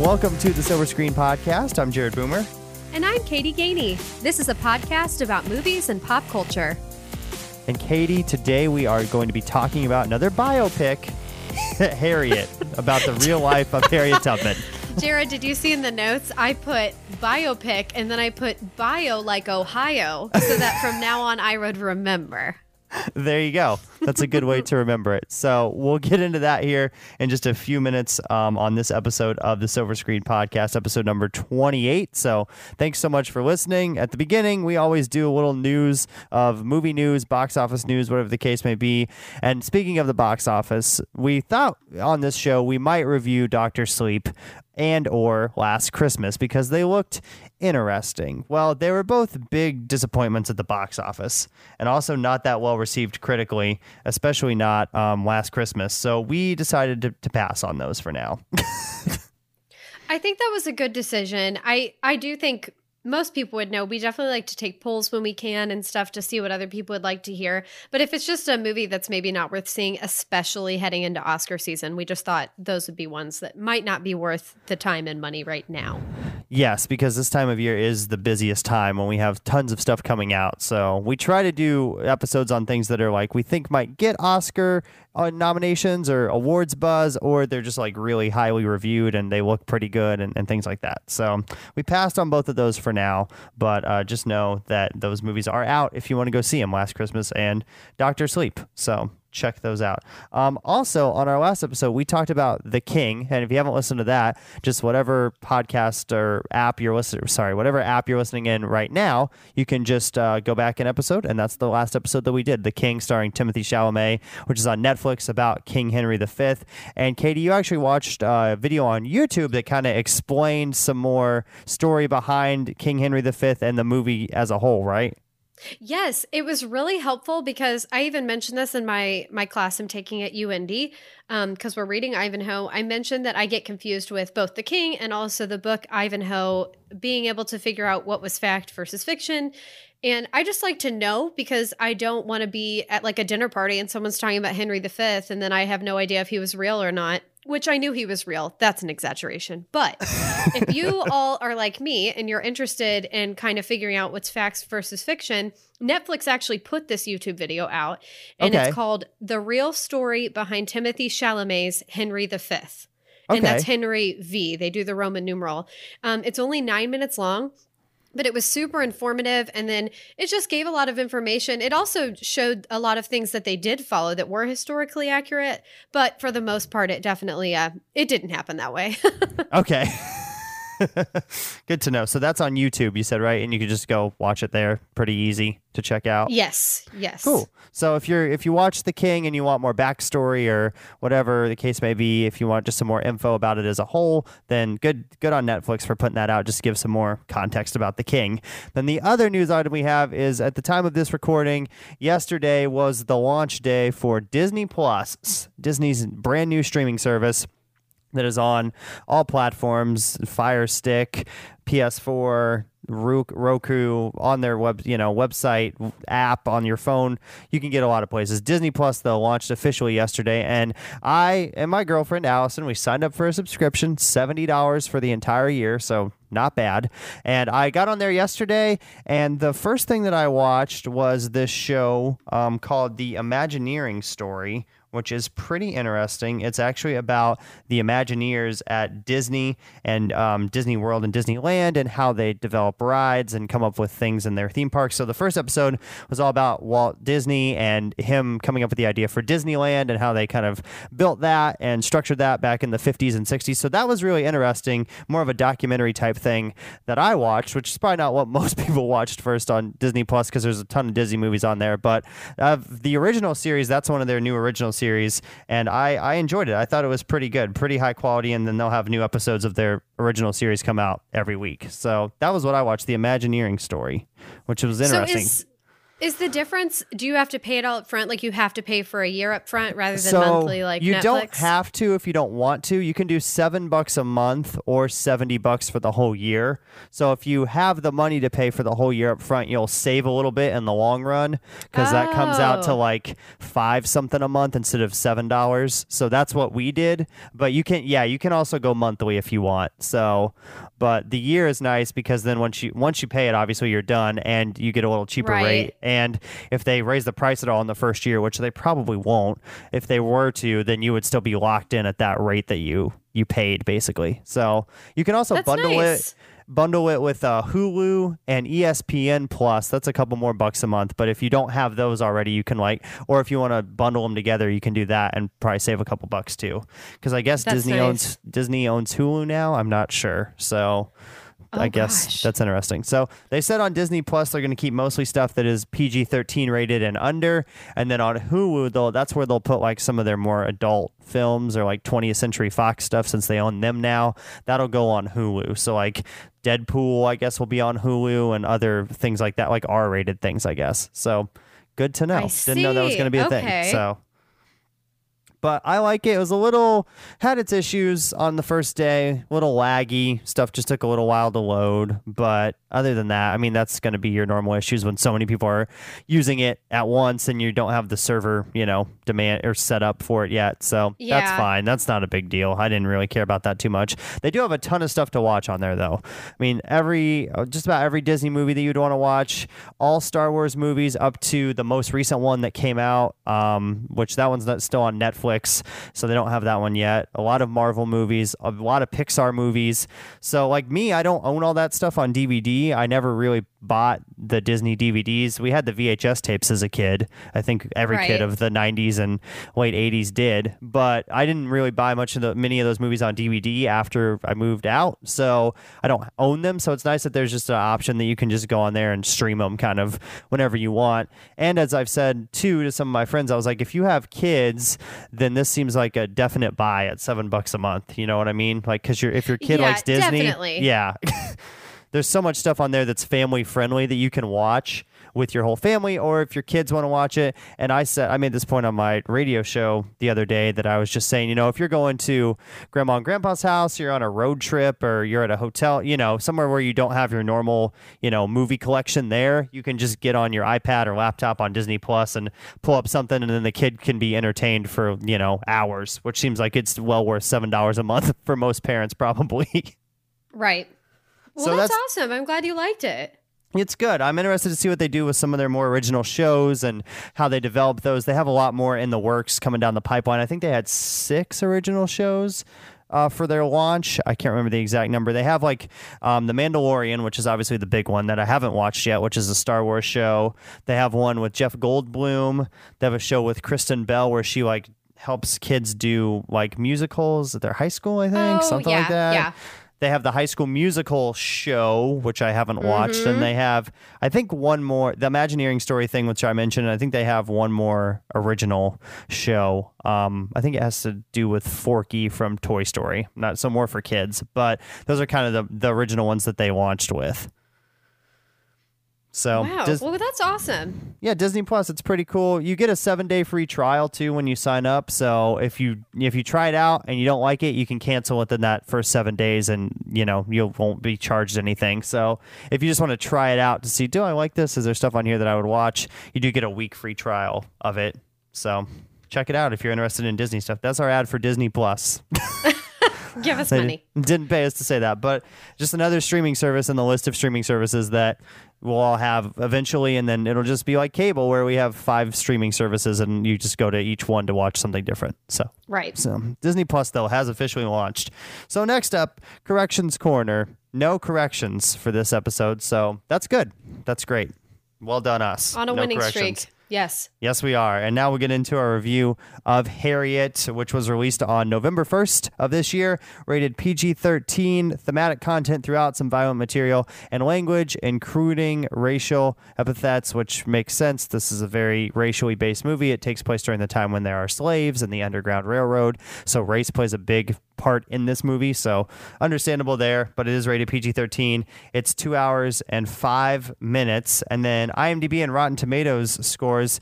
Welcome to the Silver Screen Podcast. I'm Jared Boomer. And I'm Katie Gainey. This is a podcast about movies and pop culture. And Katie, today we are going to be talking about another biopic, Harriet, about the real life of Harriet Tubman. Jared, did you see in the notes? I put biopic and then I put bio like Ohio so that from now on I would remember. there you go. That's a good way to remember it. So we'll get into that here in just a few minutes um, on this episode of the Silver Screen Podcast, episode number 28. So thanks so much for listening. At the beginning, we always do a little news of movie news, box office news, whatever the case may be. And speaking of the box office, we thought on this show we might review Doctor Sleep and or Last Christmas because they looked interesting. Well, they were both big disappointments at the box office and also not that well received critically, especially not um, Last Christmas. So we decided to, to pass on those for now. I think that was a good decision. I I do think most people would know we definitely like to take polls when we can and stuff to see what other people would like to hear. But if it's just a movie that's maybe not worth seeing, especially heading into Oscar season, we just thought those would be ones that might not be worth the time and money right now. Yes, because this time of year is the busiest time when we have tons of stuff coming out. So we try to do episodes on things that are like we think might get Oscar uh, nominations or awards buzz, or they're just like really highly reviewed and they look pretty good and, and things like that. So we passed on both of those for now, but uh, just know that those movies are out if you want to go see them Last Christmas and Doctor Sleep. So check those out. Um, also, on our last episode, we talked about The King, and if you haven't listened to that, just whatever podcast or app you're listening, sorry, whatever app you're listening in right now, you can just uh, go back an episode, and that's the last episode that we did, The King, starring Timothée Chalamet, which is on Netflix about King Henry V. And Katie, you actually watched a video on YouTube that kind of explained some more story behind King Henry V and the movie as a whole, right? Yes, it was really helpful because I even mentioned this in my my class I'm taking at UND because um, we're reading Ivanhoe. I mentioned that I get confused with both the King and also the book Ivanhoe, being able to figure out what was fact versus fiction. And I just like to know because I don't want to be at like a dinner party and someone's talking about Henry V and then I have no idea if he was real or not which I knew he was real. That's an exaggeration. But if you all are like me and you're interested in kind of figuring out what's facts versus fiction, Netflix actually put this YouTube video out and okay. it's called The Real Story Behind Timothée Chalamet's Henry V. And that's Henry V. They do the Roman numeral. Um, it's only nine minutes long but it was super informative and then it just gave a lot of information. It also showed a lot of things that they did follow that were historically accurate but for the most part it definitely uh it didn't happen that way. Okay Good to know. So that's on YouTube, you said, right? And you could just go watch it there. Pretty easy to check out. Yes. Yes. Cool. So if you're if you watch The King and you want more backstory or whatever the case may be, if you want just some more info about it as a whole, then good good on Netflix for putting that out. Just give some more context about The King. Then the other news item we have is at the time of this recording, yesterday was the launch day for Disney Plus, Disney's brand new streaming service that is on all platforms Fire Stick, PS4, Roku on their web, you know, website app on your phone. You can get a lot of places. Disney Plus though launched officially yesterday, and I and my girlfriend Allison we signed up for a subscription, seventy dollars for the entire year, so not bad. And I got on there yesterday, and the first thing that I watched was this show um, called The Imagineering Story, which is pretty interesting. It's actually about the Imagineers at Disney and um, Disney World and Disneyland and how they develop rides and come up with things in their theme parks. So the first episode was all about Walt Disney and him coming up with the idea for Disneyland and how they kind of built that and structured that back in the 50s and 60s. So that was really interesting, more of a documentary type thing that I watched, which is probably not what most people watched first on Disney Plus because there's a ton of Disney movies on there. But uh, the original series, that's one of their new original series, and I, I enjoyed it. I thought it was pretty good, pretty high quality, and then they'll have new episodes of their original series come out every week. So that was what I watched, the Imagineering story, which was interesting. So is, Is the difference? Do you have to pay it all up front? Like you have to pay for a year up front rather than so monthly, like you Netflix? don't have to if you don't want to. You can do seven bucks a month or seventy bucks for the whole year. So if you have the money to pay for the whole year up front, you'll save a little bit in the long run because that comes out to Oh. like five something a month instead of seven dollars. So that's what we did. But you can, yeah, you can also go monthly if you want. So, but the year is nice because then once you once you pay it, obviously you're done and you get a little cheaper Right. rate. And if they raise the price at all in the first year, which they probably won't, if they were to, then you would still be locked in at that rate that you you paid basically. So you can also That's bundle nice. it bundle it with uh, Hulu and ESPN Plus. That's a couple more bucks a month. But if you don't have those already, you can like, or if you want to bundle them together, you can do that and probably save a couple bucks too. Because I guess That's Disney nice. owns Disney owns Hulu now. I'm not sure. So. I Oh, guess gosh. that's interesting. So they said on Disney Plus they're going to keep mostly stuff that is PG thirteen rated and under, and then on Hulu though that's where they'll put like some of their more adult films or like 20th Century Fox stuff since they own them now. That'll go on Hulu. So like Deadpool, I guess will be on Hulu and other things like that, like R rated things, I guess. So good to know. I Didn't know that was going to be a Okay. thing. So but I like it. It was a little had its issues on the first day, a little laggy. Stuff just took a little while to load, but other than that, I mean that's going to be your normal issues when so many people are using it at once and you don't have the server, you know, demand or set up for it yet. So yeah. that's fine. That's not a big deal. I didn't really care about that too much. They do have a ton of stuff to watch on there though. I mean, every uh, just about every Disney movie that you'd want to watch, all Star Wars movies up to the most recent one that came out, um, which that one's not still on Netflix, so they don't have that one yet. A lot of Marvel movies, a lot of Pixar movies. So like me, I don't own all that stuff on DVD. I never really bought the Disney DVDs. We had the VHS tapes as a kid. I think every kid of the 90s and late 80s did, but I didn't really buy much of the many of those movies on DVD after I moved out. So I don't own them. So it's nice that there's just an option that you can just go on there and stream them kind of whenever you want. And as I've said too to some of my friends, I was like, if you have kids, then this seems like a definite buy at seven bucks a month. You know what I mean? Like, cause you're, if your kid Yeah, likes Disney, definitely. yeah. there's so much stuff on there that's family friendly that you can watch with your whole family or if your kids want to watch it and i said i made this point on my radio show the other day that i was just saying you know if you're going to grandma and grandpa's house you're on a road trip or you're at a hotel you know somewhere where you don't have your normal you know movie collection there you can just get on your ipad or laptop on disney plus and pull up something and then the kid can be entertained for you know hours which seems like it's well worth seven dollars a month for most parents probably Right. Well, So that's, that's- awesome. I'm glad you liked it. It's good. I'm interested to see what they do with some of their more original shows and how they develop those. They have a lot more in the works coming down the pipeline. I think they had six original shows uh, for their launch. I can't remember the exact number. They have like um, The Mandalorian, which is obviously the big one that I haven't watched yet, which is a Star Wars show. They have one with Jeff Goldblum. They have a show with Kristen Bell where she like helps kids do like musicals at their high school, I think, Oh, something like that. yeah. They have the High School Musical show, which I haven't watched, Mm-hmm. and they have, I think, one more the Imagineering story thing, which I mentioned. And I think they have one more original show. Um, I think it has to do with Forky from Toy Story, not so more for kids, but those are kind of the the original ones that they launched with. So Wow. Dis- well, that's awesome. yeah, Disney Plus, it's pretty cool. You get a seven day free trial too when you sign up. So if you if you try it out and you don't like it, you can cancel within that first seven days, and you know you won't be charged anything. So if you just want to try it out to see, do I like this? Is there stuff on here that I would watch? You do get a week free trial of it. So check it out if you're interested in Disney stuff. That's our ad for Disney Plus. Give us money. Didn't pay us to say that, but just another streaming service in the list of streaming services that we'll all have eventually, and then it'll just be like cable, where we have five streaming services, and you just go to each one to watch something different. So, Right. so Disney Plus though has officially launched. So next up, corrections corner. No corrections for this episode, so that's good. That's great. Well done, us. On a No winning streak. Yes. Yes, we are. And now we'll get into our review of Harriet, which was released on November 1st of this year, rated PG 13, thematic content throughout, some violent material, and language, including racial epithets, which makes sense. This is a very racially based movie. It takes place during the time when there are slaves in the Underground Railroad. So race plays a big part in this movie. So understandable there, but it is rated PG 13. It's two hours and five minutes. And then IMDb and Rotten Tomatoes scores.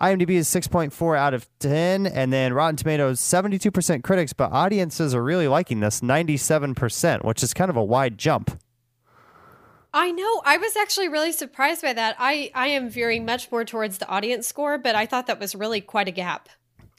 IMDb is 6.4 out of 10, and then Rotten Tomatoes 72% critics, but audiences are really liking this 97%, which is kind of a wide jump. I know. I was actually really surprised by that. I, I am veering much more towards the audience score, but I thought that was really quite a gap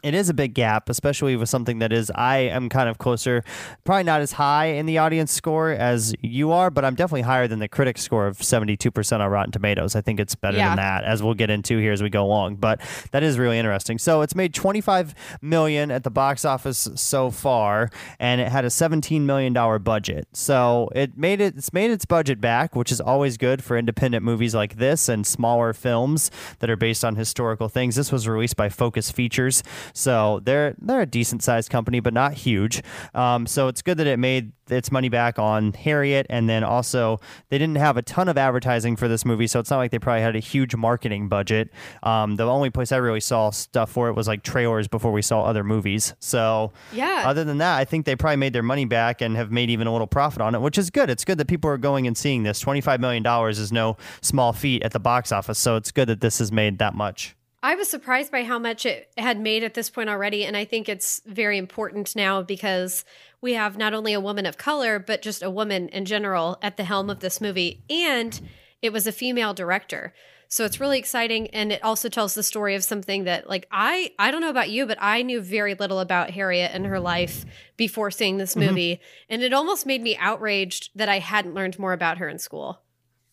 it is a big gap, especially with something that is I am kind of closer, probably not as high in the audience score as you are, but I'm definitely higher than the critic score of 72% on Rotten Tomatoes. I think it's better yeah. than that, as we'll get into here as we go along. But that is really interesting. So it's made 25 million at the box office so far, and it had a 17 million dollar budget. So it made it. It's made its budget back, which is always good for independent movies like this and smaller films that are based on historical things. This was released by Focus Features. So they're they're a decent sized company, but not huge. Um, so it's good that it made its money back on Harriet, and then also they didn't have a ton of advertising for this movie, so it's not like they probably had a huge marketing budget. Um, the only place I really saw stuff for it was like trailers before we saw other movies. So yeah, other than that, I think they probably made their money back and have made even a little profit on it, which is good. It's good that people are going and seeing this. Twenty five million dollars is no small feat at the box office, so it's good that this has made that much. I was surprised by how much it had made at this point already. And I think it's very important now because we have not only a woman of color, but just a woman in general at the helm of this movie. And it was a female director. So it's really exciting. And it also tells the story of something that, like, I, I don't know about you, but I knew very little about Harriet and her life before seeing this mm-hmm. movie. Mm-hmm. And it almost made me outraged that I hadn't learned more about her in school.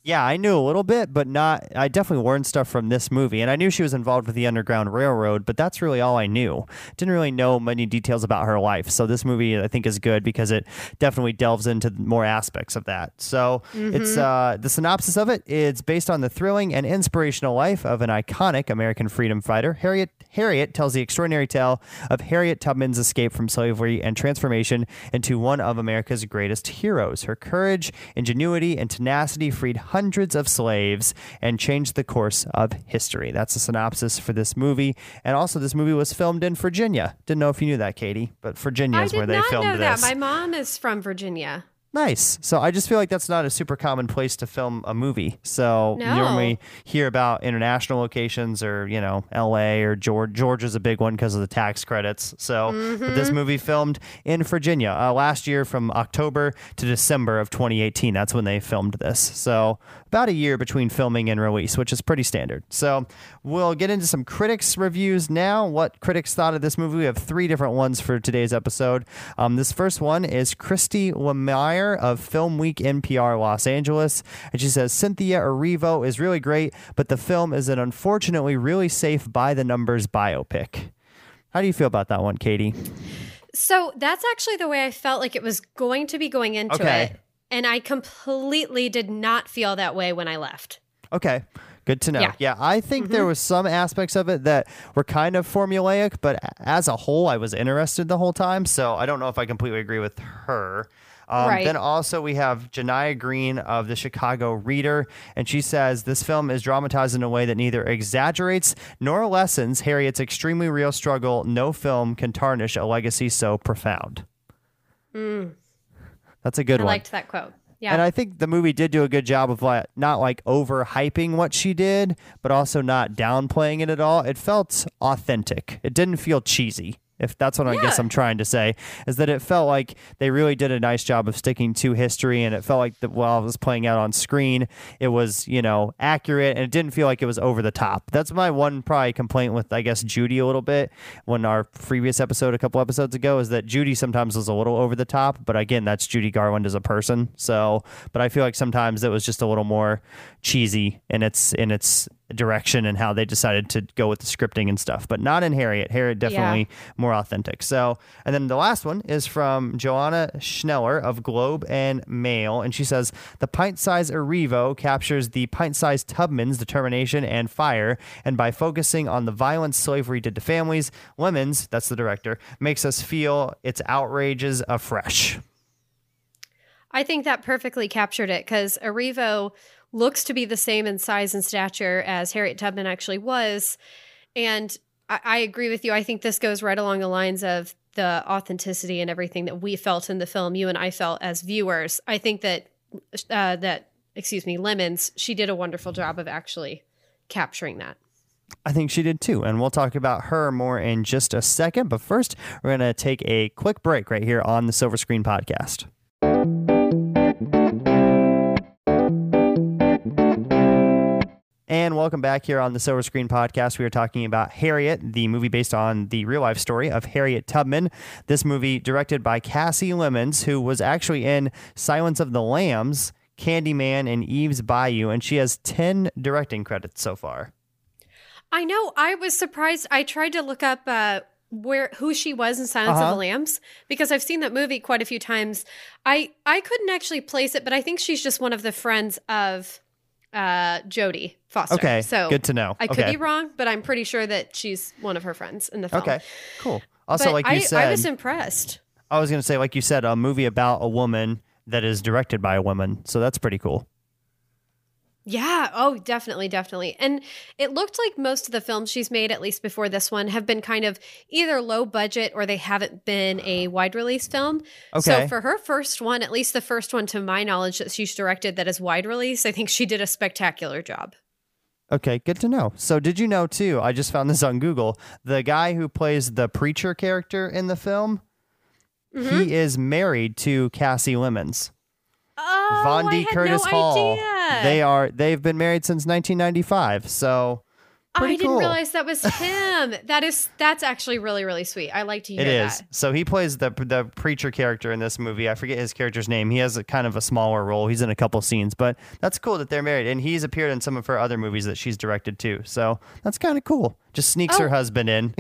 Yeah, I knew a little bit, but not. I definitely learned stuff from this movie, and I knew she was involved with the Underground Railroad, but that's really all I knew. Didn't really know many details about her life. So this movie, I think, is good because it definitely delves into more aspects of that. So mm-hmm. it's uh, the synopsis of it. It's based on the thrilling and inspirational life of an iconic American freedom fighter, Harriet. Harriet tells the extraordinary tale of Harriet Tubman's escape from slavery and transformation into one of America's greatest heroes. Her courage, ingenuity, and tenacity freed hundreds of slaves and changed the course of history. That's a synopsis for this movie. And also, this movie was filmed in Virginia. Didn't know if you knew that, Katie, but Virginia is where they filmed know this. That. My mom is from Virginia. Nice. So I just feel like that's not a super common place to film a movie. So no. you normally hear about international locations or, you know, LA or Georgia. Georgia's a big one because of the tax credits. So mm-hmm. this movie filmed in Virginia uh, last year from October to December of 2018. That's when they filmed this. So about a year between filming and release, which is pretty standard. So we'll get into some critics' reviews now. What critics thought of this movie? We have three different ones for today's episode. Um, this first one is Christy Lemire of Film Week NPR Los Angeles. And she says Cynthia Erivo is really great, but the film is an unfortunately really safe by the numbers biopic. How do you feel about that one, Katie? So that's actually the way I felt like it was going to be going into okay. it. And I completely did not feel that way when I left. Okay. Good to know. Yeah, yeah I think mm-hmm. there was some aspects of it that were kind of formulaic, but as a whole, I was interested the whole time. So I don't know if I completely agree with her. Um, right. Then also we have Janiyah Green of the Chicago Reader, and she says this film is dramatized in a way that neither exaggerates nor lessens Harriet's extremely real struggle. No film can tarnish a legacy so profound. Mm. That's a good I one. I liked that quote. Yeah. And I think the movie did do a good job of like not like overhyping what she did, but also not downplaying it at all. It felt authentic. It didn't feel cheesy if that's what yeah. I guess I'm trying to say, is that it felt like they really did a nice job of sticking to history, and it felt like that while it was playing out on screen, it was you know accurate, and it didn't feel like it was over the top. That's my one probably complaint with I guess Judy a little bit when our previous episode a couple episodes ago is that Judy sometimes was a little over the top, but again that's Judy Garland as a person. So, but I feel like sometimes it was just a little more cheesy in its in its direction and how they decided to go with the scripting and stuff, but not in Harriet. Harriet definitely yeah. more authentic. So, and then the last one is from Joanna Schneller of Globe and Mail, and she says the pint-sized Erivo captures the pint-sized Tubman's determination and fire, and by focusing on the violence slavery did to families, Lemmons, that's the director, makes us feel its outrages afresh. I think that perfectly captured it because Erivo looks to be the same in size and stature as Harriet Tubman actually was. And I, I agree with you. I think this goes right along the lines of the authenticity and everything that we felt in the film, you and I felt as viewers. I think that uh, that excuse me, Lemmons, she did a wonderful job of actually capturing that. I think she did too. And we'll talk about her more in just a second. But first, we're going to take a quick break right here on the Silver Screen Podcast. And welcome back here on the Silver Screen Podcast. We are talking about Harriet, the movie based on the real life story of Harriet Tubman. This movie, directed by Cassie Lemmons, who was actually in Silence of the Lambs, Candyman, and Eve's Bayou, and she has 10 directing credits so far. I know. I was surprised. I tried to look up uh, where who she was in Silence Uh-huh. of the Lambs because I've seen that movie quite a few times. I I couldn't actually place it, but I think she's just one of the friends of uh, Jodie Foster. Okay, so good to know. I could Okay. be wrong, but I'm pretty sure that she's one of her friends in the film. Okay, cool. Also, But like you I, said, I was impressed. I was going to say, like you said, a movie about a woman that is directed by a woman. So that's pretty cool. Yeah. Oh, definitely, definitely. And it looked like most of the films she's made, at least before this one, have been kind of either low budget or they haven't been a wide release film. Okay. So for her first one, at least the first one to my knowledge that she's directed that is wide release, I think she did a spectacular job. Okay, good to know. So, did you know too? I just found this on Google. The guy who plays the preacher character in the film, Mm-hmm. he is married to Cassie Lemmons. Oh, Vondie Curtis no Hall. idea. They are. They've been married since 1995. So pretty I didn't cool. realize that was him. that is that's actually really really sweet. I like to hear It is. that. So he plays the the preacher character in this movie. I forget his character's name. He has a kind of a smaller role. He's in a couple scenes, but that's cool that they're married. And he's appeared in some of her other movies that she's directed too. So that's kind of cool. Just sneaks her Oh. husband in.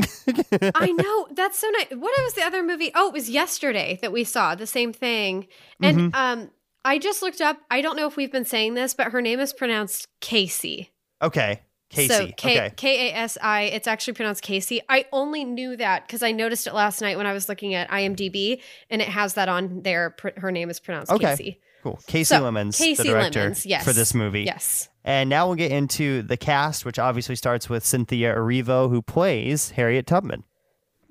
I know. That's so nice. What was the other movie? Oh, it was yesterday that we saw the same thing. And Mm-hmm. um I just looked up. I don't know if we've been saying this, but her name is pronounced Casey. okay, Casey. So K okay. K A S I. It's actually pronounced Casey. I only knew that because I noticed it last night when I was looking at IMDb, and it has that on there. Pr- Her name is pronounced Casey. Okay. Casey. Cool. Casey So, Lemmons, Casey the director Lemmons, yes. for this movie. Yes. And now we'll get into the cast, which obviously starts with Cynthia Erivo, who plays Harriet Tubman.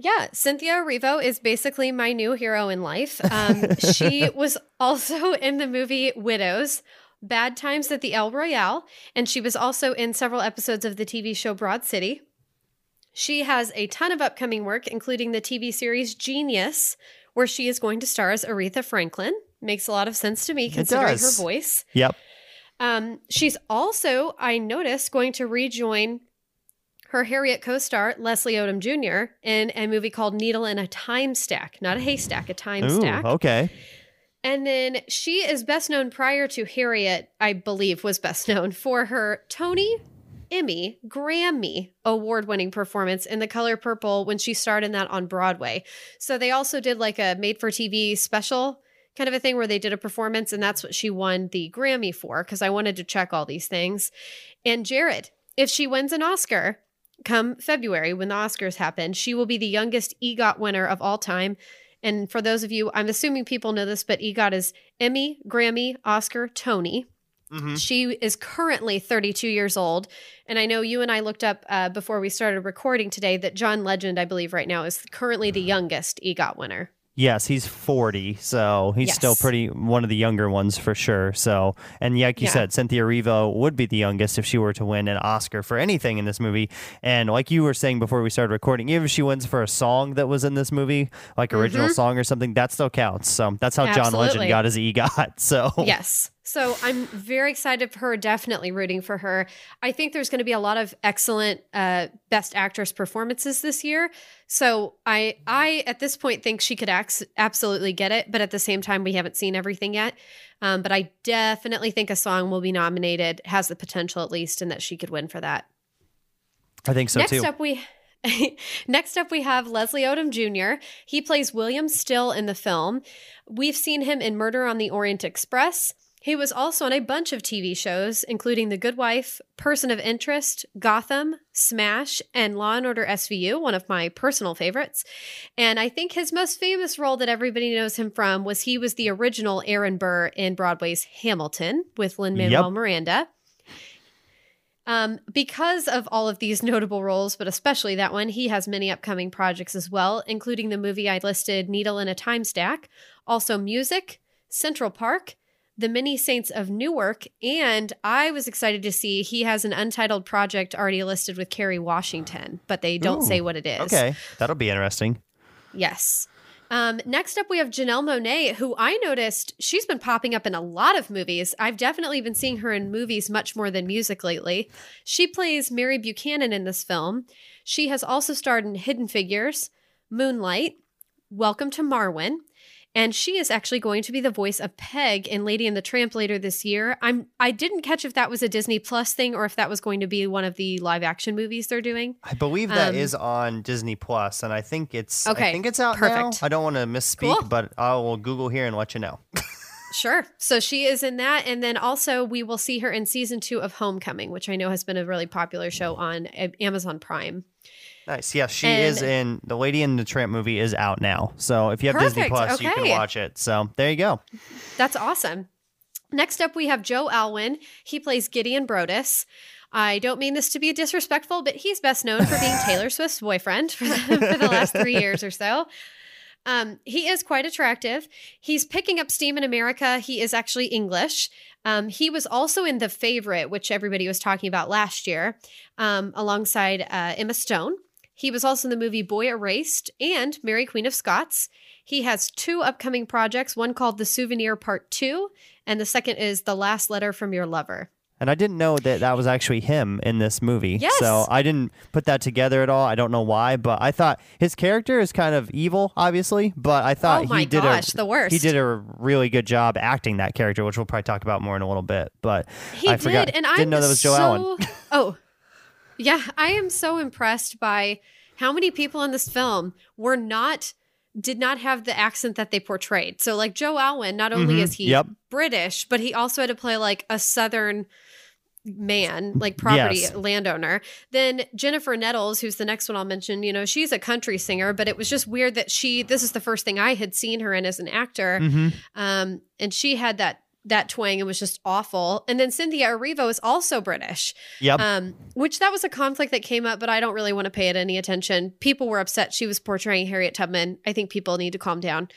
Yeah, Cynthia Erivo is basically my new hero in life. Um, she was also in the movie Widows, Bad Times at the El Royale, and she was also in several episodes of the TV show Broad City. She has a ton of upcoming work, including the TV series Genius, where she is going to star as Aretha Franklin. Makes a lot of sense to me considering her voice. Yep. Um, she's also, I noticed, going to rejoin her Harriet co-star Leslie Odom Jr. in a movie called Needle in a Time Stack, not a haystack, a time Ooh, stack. okay. And then she is best known prior to Harriet, I believe, was best known for her Tony, Emmy, Grammy award winning performance in The Color Purple when she starred in that on Broadway. So they also did like a made for TV special kind of a thing where they did a performance, and that's what she won the Grammy for because I wanted to check all these things. And Jared, if she wins an Oscar come February when the Oscars happen, she will be the youngest EGOT winner of all time. And for those of you, I'm assuming people know this, but EGOT is Emmy, Grammy, Oscar, Tony. Mhm. She is currently 32 years old. And I know you and I looked up uh, before we started recording today that John Legend, I believe, right now is currently the youngest EGOT winner. Yes, he's 40, so he's Yes. still pretty one of the younger ones for sure. So, and like you Yeah. said, Cynthia Erivo would be the youngest if she were to win an Oscar for anything in this movie. And like you were saying before we started recording, even if she wins for a song that was in this movie, like original song or something, that still counts. So that's how John Legend Mm-hmm. Absolutely. got his EGOT. So Yes. So I'm very excited for her, definitely rooting for her. I think there's going to be a lot of excellent uh, best actress performances this year. So I I at this point think she could ax- absolutely get it, but at the same time we haven't seen everything yet. Um, but I definitely think a song will be nominated, has the potential at least, and that she could win for that. I think so Next too. up, we next up we have Leslie Odom Jr. He plays William Still in the film. We've seen him in Murder on the Orient Express. He was also on a bunch of TV shows, including The Good Wife, Person of Interest, Gotham, Smash, and Law and Order SVU, one of my personal favorites. And I think his most famous role that everybody knows him from was he was the original Aaron Burr in Broadway's Hamilton with Lin Manuel Yep. Miranda. Um, because of all of these notable roles, but especially that one, he has many upcoming projects as well, including the movie I listed, Needle in a Time Stack, also music, Central Park, The Many Saints of Newark, and I was excited to see he has an untitled project already listed with Kerry Washington, but they don't Ooh, say what it is. Okay, that'll be interesting. Yes. Um, next up, we have Janelle Monáe, who I noticed she's been popping up in a lot of movies. I've definitely been seeing her in movies much more than music lately. She plays Mary Buchanan in this film. She has also starred in Hidden Figures, Moonlight, Welcome to Marwen, and she is actually going to be the voice of Peg in Lady and the Tramp later this year. I'm I didn't catch if that was a Disney Plus thing or if that was going to be one of the live action movies they're doing. I believe that Um, is on Disney Plus, and I think it's Okay, I think it's out perfect. now. I don't want to misspeak, Cool. but I will Google here and let you know. Sure. So she is in that. And then also, we will see her in season two of Homecoming, which I know has been a really popular show on Amazon Prime. Nice. Yes, she And- is in the Lady in the Tramp movie is out now. So if you have Disney Perfect, Plus, you can watch it. So there you go. That's awesome. Next up, we have Joe Alwyn. He plays Gideon Brodess. I don't mean this to be disrespectful, but he's best known for being Taylor Swift's boyfriend for the, for the last three years or so. Um, he is quite attractive. He's picking up steam in America. He is actually English. Um, he was also in The Favorite, which everybody was talking about last year, um, alongside uh, Emma Stone. He was also in the movie Boy Erased and Mary Queen of Scots. He has two upcoming projects, one called The Souvenir Part 2, and the second is The Last Letter from Your Lover. And I didn't know that that was actually him in this movie. Yes. So I didn't put that together at all. I don't know why, but I thought his character is kind of evil, obviously. But I thought oh my he did gosh, a the worst. he did a really good job acting that character, which we'll probably talk about more in a little bit. But He I did, forgot. and I didn't know that was Joe so, Allen. oh, yeah, I am so impressed by how many people in this film were not did not have the accent that they portrayed. So, like Joe Alwyn, not only Mhm, is he yep. British, but he also had to play like a Southern man, like property Yes. landowner. Then Jennifer Nettles, who's the next one I'll mention, you know, she's a country singer, but it was just weird that she this is the first thing I had seen her in as an actor. Mhm. Um, and she had that that twang and was just awful. And then Cynthia Erivo is also British, Yep. um, which that was a conflict that came up, but I don't really want to pay it any attention. People were upset she was portraying Harriet Tubman. I think people need to calm down.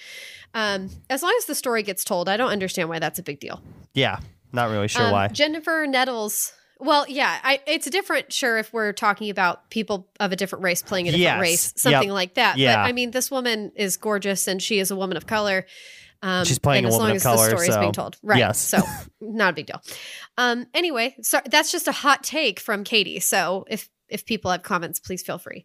Um, as long as the story gets told, I don't understand why that's a big deal. yeah. Not really sure Um, why. Jennifer Nettles. Well, yeah, I, it's different, sure, if we're talking about people of a different race playing a different Yes. race, something Yep. like that. Yeah. But I mean, this woman is gorgeous and she is a woman of color. Um, She's playing a as woman long of as color, the story is so- being told, right? yes. So not a big deal. Um, anyway, so that's just a hot take from Katie. So if if people have comments, please feel free.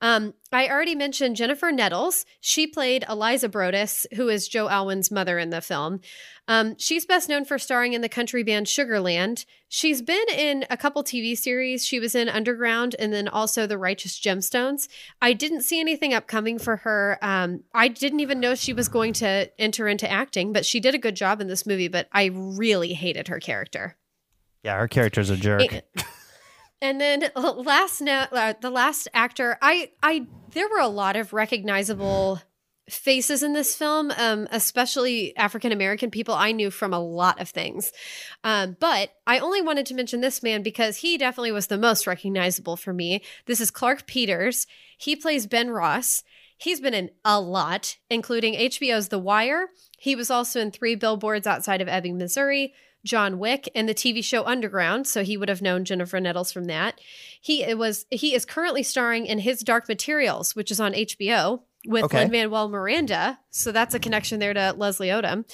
Um, I already mentioned Jennifer Nettles. She played Eliza Brodess, who is Joe Alwyn's mother in the film. Um, she's best known for starring in the country band Sugarland. She's been in a couple TV series. She was in Underground and then also The Righteous Gemstones. I didn't see anything upcoming for her. Um, I didn't even know she was going to enter into acting, but she did a good job in this movie. But I really hated her character. yeah, her character's a jerk. And, then last no, uh, the last actor, I I there were a lot of recognizable faces in this film, um, especially African American people I knew from a lot of things. Um, but I only wanted to mention this man because he definitely was the most recognizable for me. This is Clarke Peters. He plays Ben Ross. He's been in a lot, including HBO's The Wire. He was also in Three Billboards Outside of Ebbing, Missouri, John Wick, and the TV show Underground. So he would have known Jennifer Nettles from that. He it was he is currently starring in His Dark Materials, which is on HBO with Okay. Lin Manuel Miranda. So that's a connection there to Leslie Odom.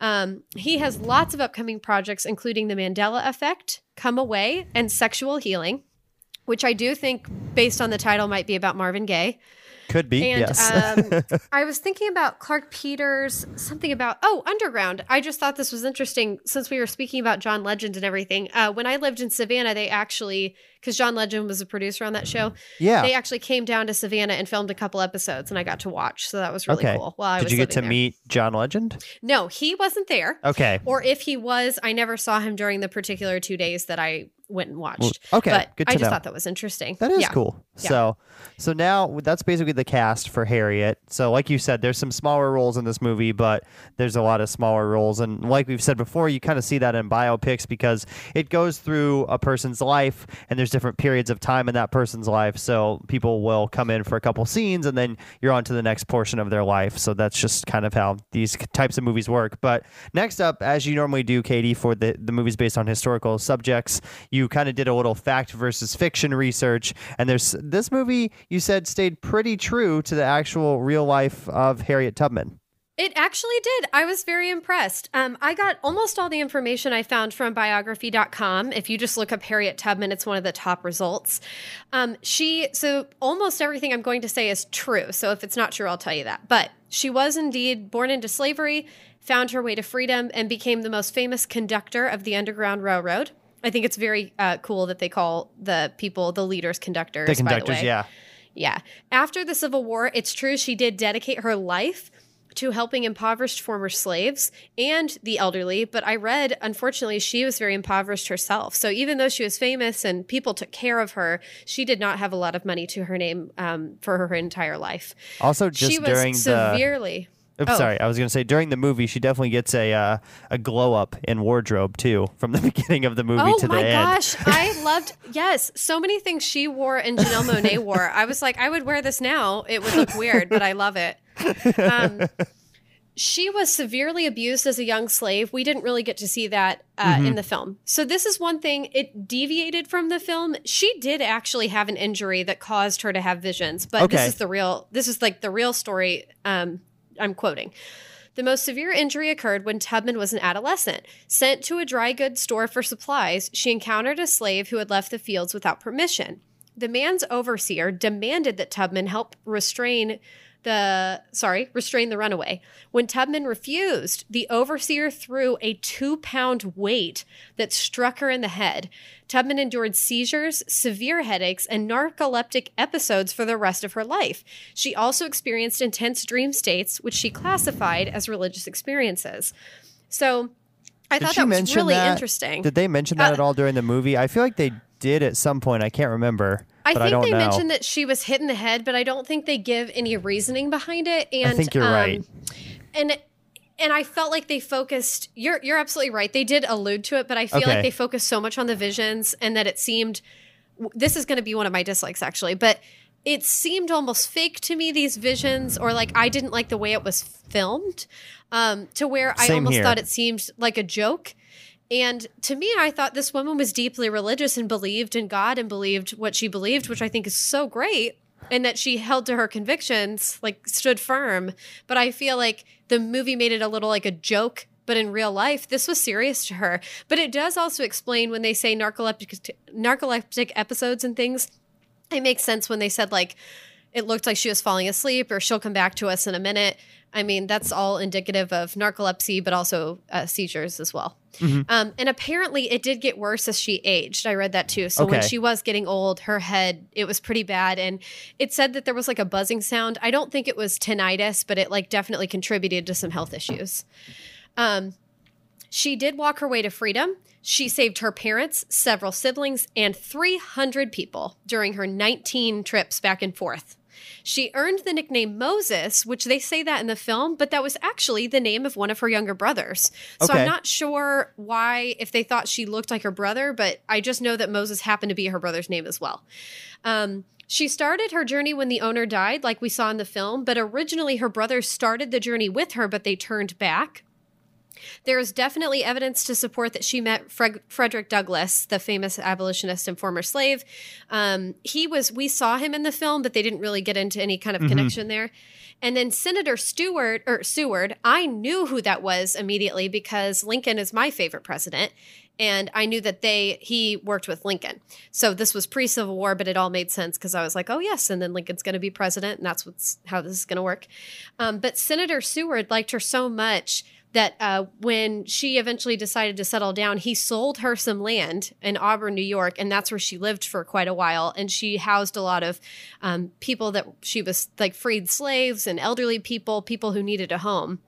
Um, he has lots of upcoming projects, including The Mandela Effect, Come Away, and Sexual Healing, which I do think, based on the title, might be about Marvin Gaye. Could be. And yes. um, I was thinking about Clarke Peters, something about, oh, Underground. I just thought this was interesting since we were speaking about John Legend and everything. Uh, when I lived in Savannah, they actually, because John Legend was a producer on that show, yeah. they actually came down to Savannah and filmed a couple episodes and I got to watch. So that was really okay. cool. While I Did you get to there. meet John Legend? No, he wasn't there. Okay. Or if he was, I never saw him during the particular two days that I went and watched. okay, but good to I just know. thought that was interesting. That is yeah. cool. Yeah. So, so now that's basically the cast for Harriet. So, like you said, there's some smaller roles in this movie, but there's a lot of smaller roles, and like we've said before, you kind of see that in biopics because it goes through a person's life, and there's different periods of time in that person's life. So, people will come in for a couple scenes, and then you're on to the next portion of their life. So that's just kind of how these types of movies work. But next up, as you normally do, Katie, for the the movies based on historical subjects, you kind of did a little fact versus fiction research, and there's this movie you said stayed pretty true to the actual real life of Harriet Tubman. It actually did. I was very impressed. Um, I got almost all the information I found from biography.com. If you just look up Harriet Tubman, it's one of the top results. Um, she, so almost everything I'm going to say is true. So if it's not true, I'll tell you that. But she was indeed born into slavery, found her way to freedom, and became the most famous conductor of the Underground Railroad. I think it's very uh, cool that they call the people the leaders conductors. The conductors, by the way. yeah. Yeah. After the Civil War, it's true she did dedicate her life to helping impoverished former slaves and the elderly. But I read, unfortunately, she was very impoverished herself. So even though she was famous and people took care of her, she did not have a lot of money to her name um, for her entire life. Also, just she was during the severely. Oops, Oh. sorry, I was going to say during the movie, she definitely gets a uh, a glow up in wardrobe too, from the beginning of the movie Oh to the end. Oh my gosh, I loved yes, so many things she wore and Janelle Monáe wore. I was like, I would wear this now. It would look weird, but I love it. Um, she was severely abused as a young slave. We didn't really get to see that uh, Mm-hmm. in the film. So this is one thing. It deviated from the film. She did actually have an injury that caused her to have visions, but Okay. this is the real. This is like the real story. Um, I'm quoting. The most severe injury occurred when Tubman was an adolescent. Sent to a dry goods store for supplies, she encountered a slave who had left the fields without permission. The man's overseer demanded that Tubman help restrain the sorry, restrain the runaway. When Tubman refused, the overseer threw a two pound weight that struck her in the head. Tubman endured seizures, severe headaches, and narcoleptic episodes for the rest of her life. She also experienced intense dream states, which she classified as religious experiences. So I Did thought that was really that? interesting. Did they mention that Uh, at all during the movie? I feel like they did at some point. I can't remember. I think I they know. mentioned that she was hit in the head, but I don't think they give any reasoning behind it. And I think you're um, right. And and I felt like they focused. You're you're absolutely right. They did allude to it, but I feel Okay. like they focused so much on the visions and that it seemed. This is going to be one of my dislikes actually, but it seemed almost fake to me these visions, or like I didn't like the way it was filmed, um, to where I almost here. thought it seemed like a joke. And to me, I thought this woman was deeply religious and believed in God and believed what she believed, which I think is so great. And that she held to her convictions, like stood firm. But I feel like the movie made it a little like a joke. But in real life, this was serious to her. But it does also explain when they say narcoleptic narcoleptic episodes and things. It makes sense when they said like it looked like she was falling asleep or she'll come back to us in a minute. I mean, that's all indicative of narcolepsy, but also uh, seizures as well. Mm-hmm. Um, and apparently, it did get worse as she aged. I read that too. So when she was getting old, her head it was pretty bad, and it said that there was like a buzzing sound. I don't think it was tinnitus, but it like definitely contributed to some health issues. Um, she did walk her way to freedom. She saved her parents, several siblings, and 300 people during her 19 trips back and forth. She earned the nickname Moses, which they say that in the film, but that was actually the name of one of her younger brothers. So Okay. I'm not sure why, if they thought she looked like her brother, but I just know that Moses happened to be her brother's name as well. Um, she started her journey when the owner died, like we saw in the film, but originally her brothers started the journey with her, but they turned back. There is definitely evidence to support that she met Fred- Frederick Douglass, the famous abolitionist and former slave. Um, he was, we saw him in the film, but they didn't really get into any kind of connection there. And then Senator Stewart or Seward, I knew who that was immediately because Lincoln is my favorite president. And I knew that they he worked with Lincoln. So this was pre Civil War, but it all made sense because I was like, oh yes, and then Lincoln's going to be president, and that's what's how this is going to work. Um, but Senator Seward liked her so much that uh, when she eventually decided to settle down, he sold her some land in Auburn, New York, and that's where she lived for quite a while. And she housed a lot of um, people that she was like freed slaves and elderly people, people who needed a home.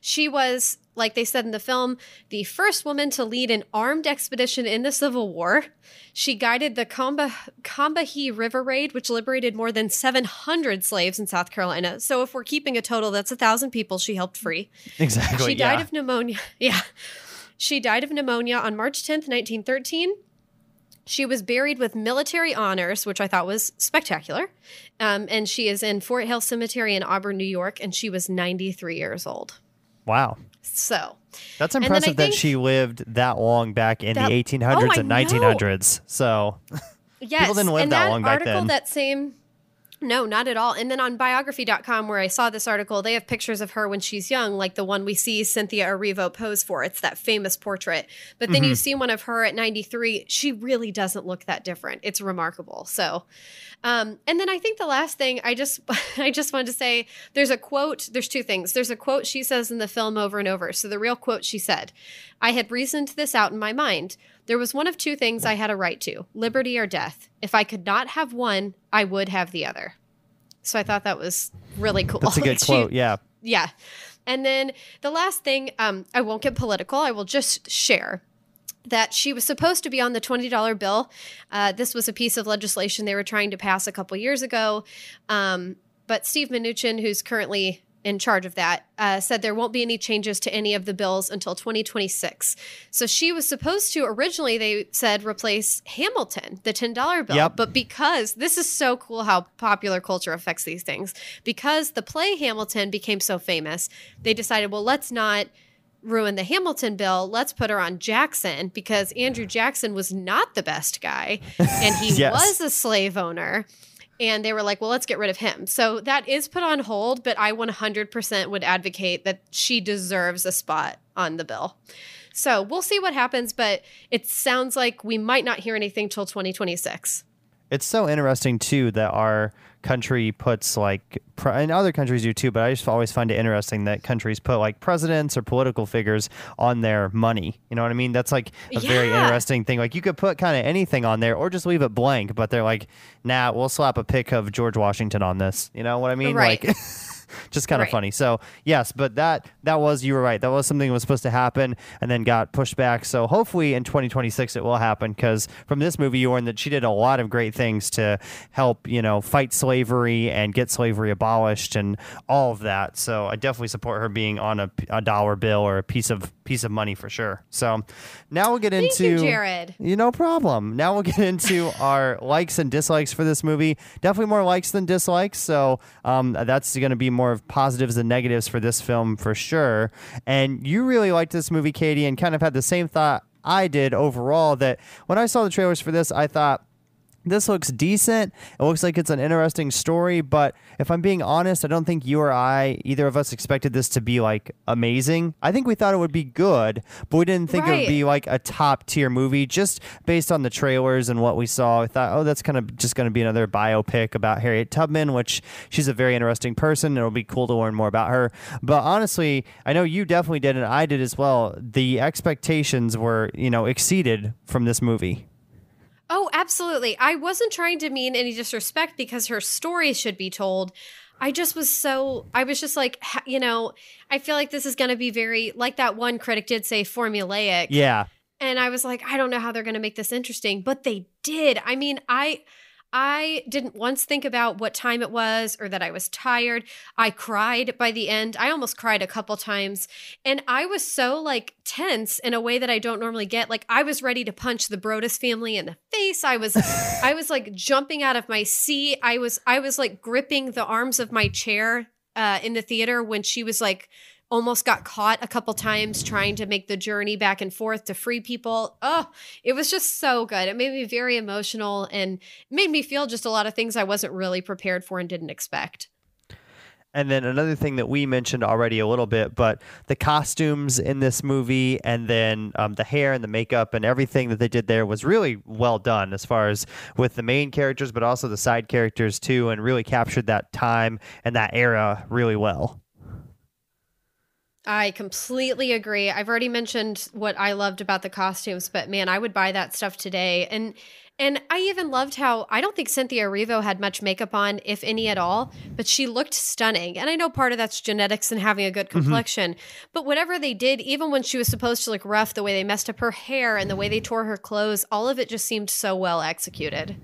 She was, like they said in the film, the first woman to lead an armed expedition in the Civil War. She guided the Combahee River Raid, which liberated more than 700 slaves in South Carolina. So if we're keeping a total, that's a thousand people she helped free. Exactly. She died yeah. of pneumonia. Yeah. She died of pneumonia on March 10th, 1913. She was buried with military honors, which I thought was spectacular. Um, and she is in Fort Hill Cemetery in Auburn, New York, and she was 93 years old. Wow. So, That's impressive that think- she lived that long back in That- the 1800s Oh, and know. 1900s. So, yes. didn't live and that that long back article, then. that same. No, not at all. And then on biography.com, where I saw this article, they have pictures of her when she's young, like the one we see Cynthia Erivo pose for. It's that famous portrait. But then you Mm-hmm. see one of her at 93. She really doesn't look that different. It's remarkable. So, um, and then I think the last thing I just I just wanted to say there's a quote. There's two things. There's a quote she says in the film over and over. So the real quote she said, "I had reasoned this out in my mind. There was one of two things I had a right to: liberty or death. If I could not have one, I would have the other." So I thought that was really cool. that's a good She- quote. Yeah. yeah. And then the last thing, um, I won't get political. I will just share that she was supposed to be on the $20 bill. Uh, this was a piece of legislation they were trying to pass a couple years ago. Um, but Steve Mnuchin, who's currently in charge of that, uh, said there won't be any changes to any of the bills until 2026. So she was supposed to originally, they said, replace Hamilton, the $10 bill. Yep. But because this is so cool how popular culture affects these things, because the play Hamilton became so famous, they decided, well, let's not ruin the Hamilton bill. Let's put her on Jackson because Andrew Jackson was not the best guy and he Yes. was a slave owner. And they were like, well, let's get rid of him. So that is put on hold, but I 100% would advocate that she deserves a spot on the bill. So we'll see what happens, but it sounds like we might not hear anything till 2026. It's so interesting too that our country puts like, and other countries do too. But I just always find it interesting that countries put like presidents or political figures on their money. You know what I mean? That's like a very interesting thing. Like you could put kind of anything on there, or just leave it blank. But they're like, nah, we'll slap a pic of George Washington on this. You know what I mean? Right. Like. just kind of Right. funny. So yes, but that that was you were right. That was something that was supposed to happen and then got pushed back. So hopefully in 2026 it will happen because from this movie you learned that she did a lot of great things to help you know fight slavery and get slavery abolished and all of that. So I definitely support her being on a, a dollar bill or a piece of piece of money for sure. So now we'll get Thank into you, Jared. you no problem. Now we'll get into our likes and dislikes for this movie. Definitely more likes than dislikes. So um, that's going to be more of positives than negatives for this film for sure. And you really liked this movie, Katie, and kind of had the same thought I did overall. That when I saw the trailers for this, I thought this looks decent. It looks like it's an interesting story, but if I'm being honest, I don't think you or I, either of us, expected this to be like amazing. I think we thought it would be good, but we didn't think it would be like a top tier movie just based on the trailers and what we saw. I thought, oh, that's kind of just going to be another biopic about Harriet Tubman, which she's a very interesting person. It'll be cool to learn more about her. But honestly, I know you definitely did, and I did as well. The expectations were, you know, exceeded from this movie. Oh, absolutely. I wasn't trying to mean any disrespect because her story should be told. I just was so, I was just like, you know, I feel like this is going to be very, like that one critic did say, formulaic. Yeah. And I was like, I don't know how they're going to make this interesting, but they did. I mean, I. I didn't once think about what time it was or that I was tired. I cried by the end. I almost cried a couple times. And I was so like tense in a way that I don't normally get. Like I was ready to punch the Brodess family in the face. I was I was like jumping out of my seat. I was I was like gripping the arms of my chair uh, in the theater when she was like almost got caught a couple times trying to make the journey back and forth to free people. Oh, it was just so good. It made me very emotional and made me feel just a lot of things I wasn't really prepared for and didn't expect. And then another thing that we mentioned already a little bit, but the costumes in this movie and then um, the hair and the makeup and everything that they did there was really well done as far as with the main characters, but also the side characters too, and really captured that time and that era really well. I completely agree. I've already mentioned what I loved about the costumes, but man, I would buy that stuff today. And and I even loved how I don't think Cynthia Erivo had much makeup on, if any at all, but she looked stunning. And I know part of that's genetics and having a good Mm-hmm. complexion, but whatever they did, even when she was supposed to look rough, the way they messed up her hair and the way they tore her clothes, all of it just seemed so well executed.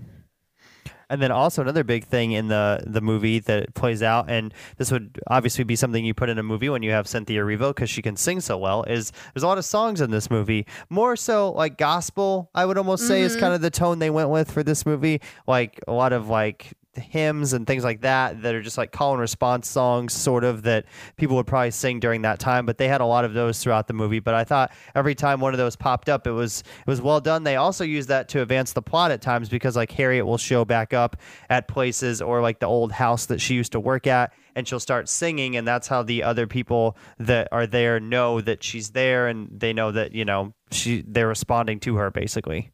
And then also another big thing in the the movie that plays out, and this would obviously be something you put in a movie when you have Cynthia Erivo because she can sing so well. Is there's a lot of songs in this movie, more so like gospel. I would almost say is mm-hmm. kind of the tone they went with for this movie. Like a lot of like hymns and things like that that are just like call and response songs sort of that people would probably sing during that time but they had a lot of those throughout the movie. But i thought every time one of those popped up it was it was well done. They also use that to advance the plot at times because like harriet will show back up at places or like the old house that she used to work at and she'll start singing and that's how the other people that are there know that she's there and they know that you know she they're responding to her basically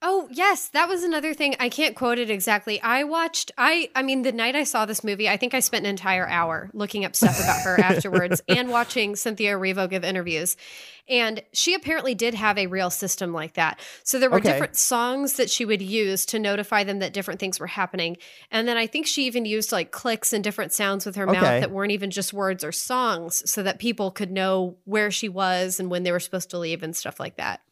Oh, yes, that was another thing. I can't quote it exactly. I watched I I mean the night I saw this movie, I think I spent an entire hour looking up stuff about her afterwards and watching Cynthia Erivo give interviews. And she apparently did have a real system like that. So there were Okay. different songs that she would use to notify them that different things were happening. And then I think she even used like clicks and different sounds with her Okay. mouth that weren't even just words or songs so that people could know where she was and when they were supposed to leave and stuff like that.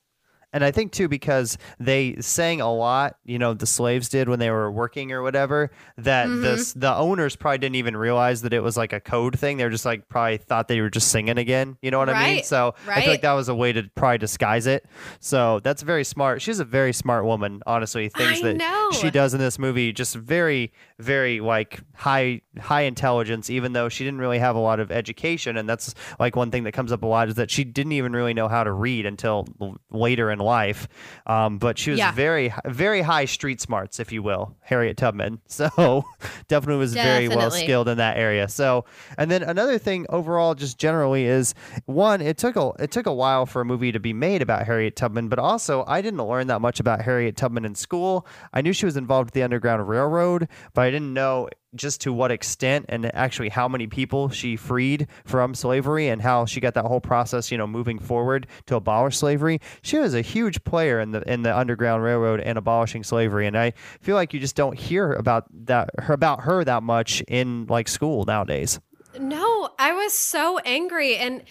And I think too because they sang a lot, you know, the slaves did when they were working or whatever. That Mm-hmm. the the owners probably didn't even realize that it was like a code thing. They were just like probably thought they were just singing again. You know what I mean? Right, So I feel like that was a way to probably disguise it. So that's very smart. She's a very smart woman, honestly. Things I that know. she does in this movie just very, very like high high intelligence. Even though she didn't really have a lot of education, and that's like one thing that comes up a lot is that she didn't even really know how to read until later in life. Um, but she was Yeah. very, very high street smarts, if you will, Harriet Tubman. So definitely was very well skilled in that area. So, and then another thing overall, just generally, is one, it took a it took a while for a movie to be made about Harriet Tubman, but also I didn't learn that much about Harriet Tubman in school. I knew she was involved with the Underground Railroad, but I didn't know just to what extent and actually how many people she freed from slavery and how she got that whole process, you know, moving forward to abolish slavery. She was a huge player in the in the Underground Railroad and abolishing slavery, and I feel like you just don't hear about that her about her that much in like school nowadays. No, I was so angry. And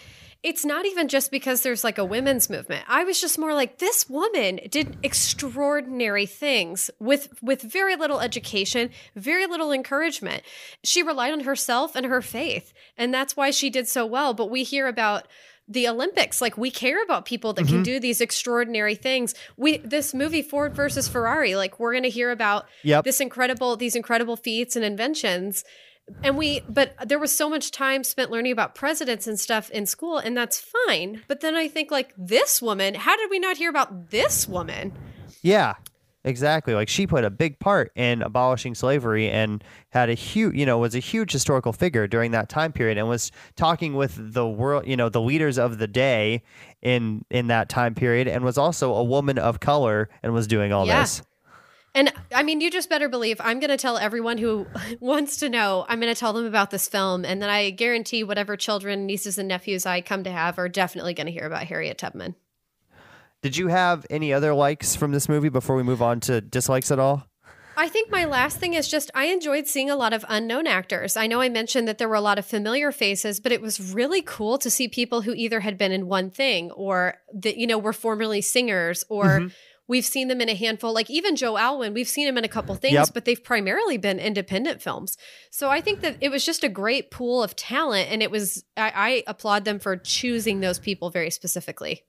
it's not even just because there's like a women's movement. I was just more like this woman did extraordinary things with with very little education, very little encouragement. She relied on herself and her faith, and that's why she did so well. But we hear about the Olympics. Like we care about people that can mm-hmm. do these extraordinary things. We this movie Ford versus Ferrari, like we're going to hear about Yep. this incredible these incredible feats and inventions. And we but there was so much time spent learning about presidents and stuff in school and that's fine. But then I think like this woman, how did we not hear about this woman? Yeah, exactly. Like she played a big part in abolishing slavery and had a huge, you know, was a huge historical figure during that time period and was talking with the world, you know, the leaders of the day in in that time period and was also a woman of color and was doing all Yeah. this. And I mean, you just better believe I'm going to tell everyone who wants to know, I'm going to tell them about this film. And then I guarantee whatever children, nieces, and nephews I come to have are definitely going to hear about Harriet Tubman. Did you have any other likes from this movie before we move on to dislikes at all? I think my last thing is just I enjoyed seeing a lot of unknown actors. I know I mentioned that there were a lot of familiar faces, but it was really cool to see people who either had been in one thing or that you know were formerly singers or Mm-hmm. We've seen them in a handful like even Joe Alwyn, we've seen him in a couple things, Yep. but they've primarily been independent films. So I think that it was just a great pool of talent and it was I, I applaud them for choosing those people very specifically.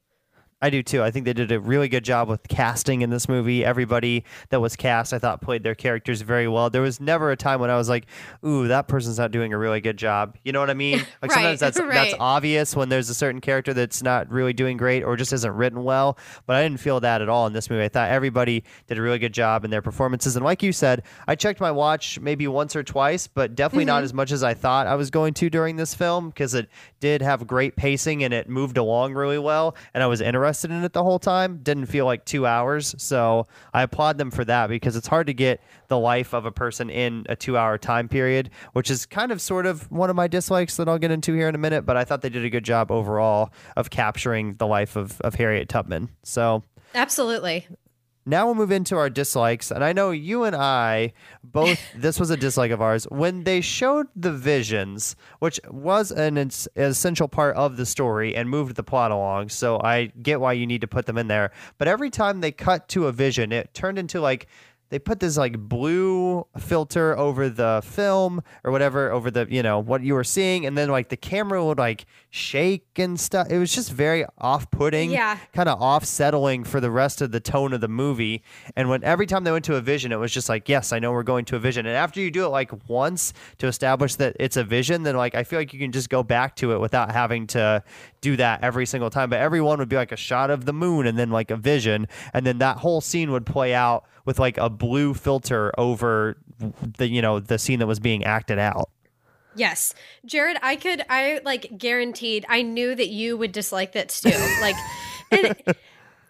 I do too. I think they did a really good job with casting in this movie. Everybody that was cast, I thought, played their characters very well. There was never a time when I was like, "Ooh, that person's not doing a really good job." You know what I mean? Like Right, sometimes that's that's obvious when there's a certain character that's not really doing great or just isn't written well. But I didn't feel that at all in this movie. I thought everybody did a really good job in their performances. And like you said, I checked my watch maybe once or twice, but definitely not mm-hmm. as much as I thought I was going to during this film because it did have great pacing and it moved along really well, and I was interested interested in it the whole time. Didn't feel like two hours. So I applaud them for that because it's hard to get the life of a person in a two hour time period, which is kind of sort of one of my dislikes that I'll get into here in a minute. But I thought they did a good job overall of capturing the life of, of Harriet Tubman. So Absolutely. Now we'll move into our dislikes. And I know you and I both, this was a dislike of ours. When they showed the visions, which was an essential part of the story and moved the plot along. So I get why you need to put them in there. But every time they cut to a vision, it turned into like, they put this like blue filter over the film or whatever over the you know what you were seeing and then like the camera would like shake and stuff. It was just very off-putting Yeah. kind of off-settling for the rest of the tone of the movie. And when every time they went to a vision it was just like yes i know we're going to a vision. And after you do it like once to establish that it's a vision then like i feel like you can just go back to it without having to do that every single time. But every one would be like a shot of the moon and then like a vision. And then that whole scene would play out with like a blue filter over the you know the scene that was being acted out Yes. Jared, I could I like guaranteed I knew that you would dislike that too. like and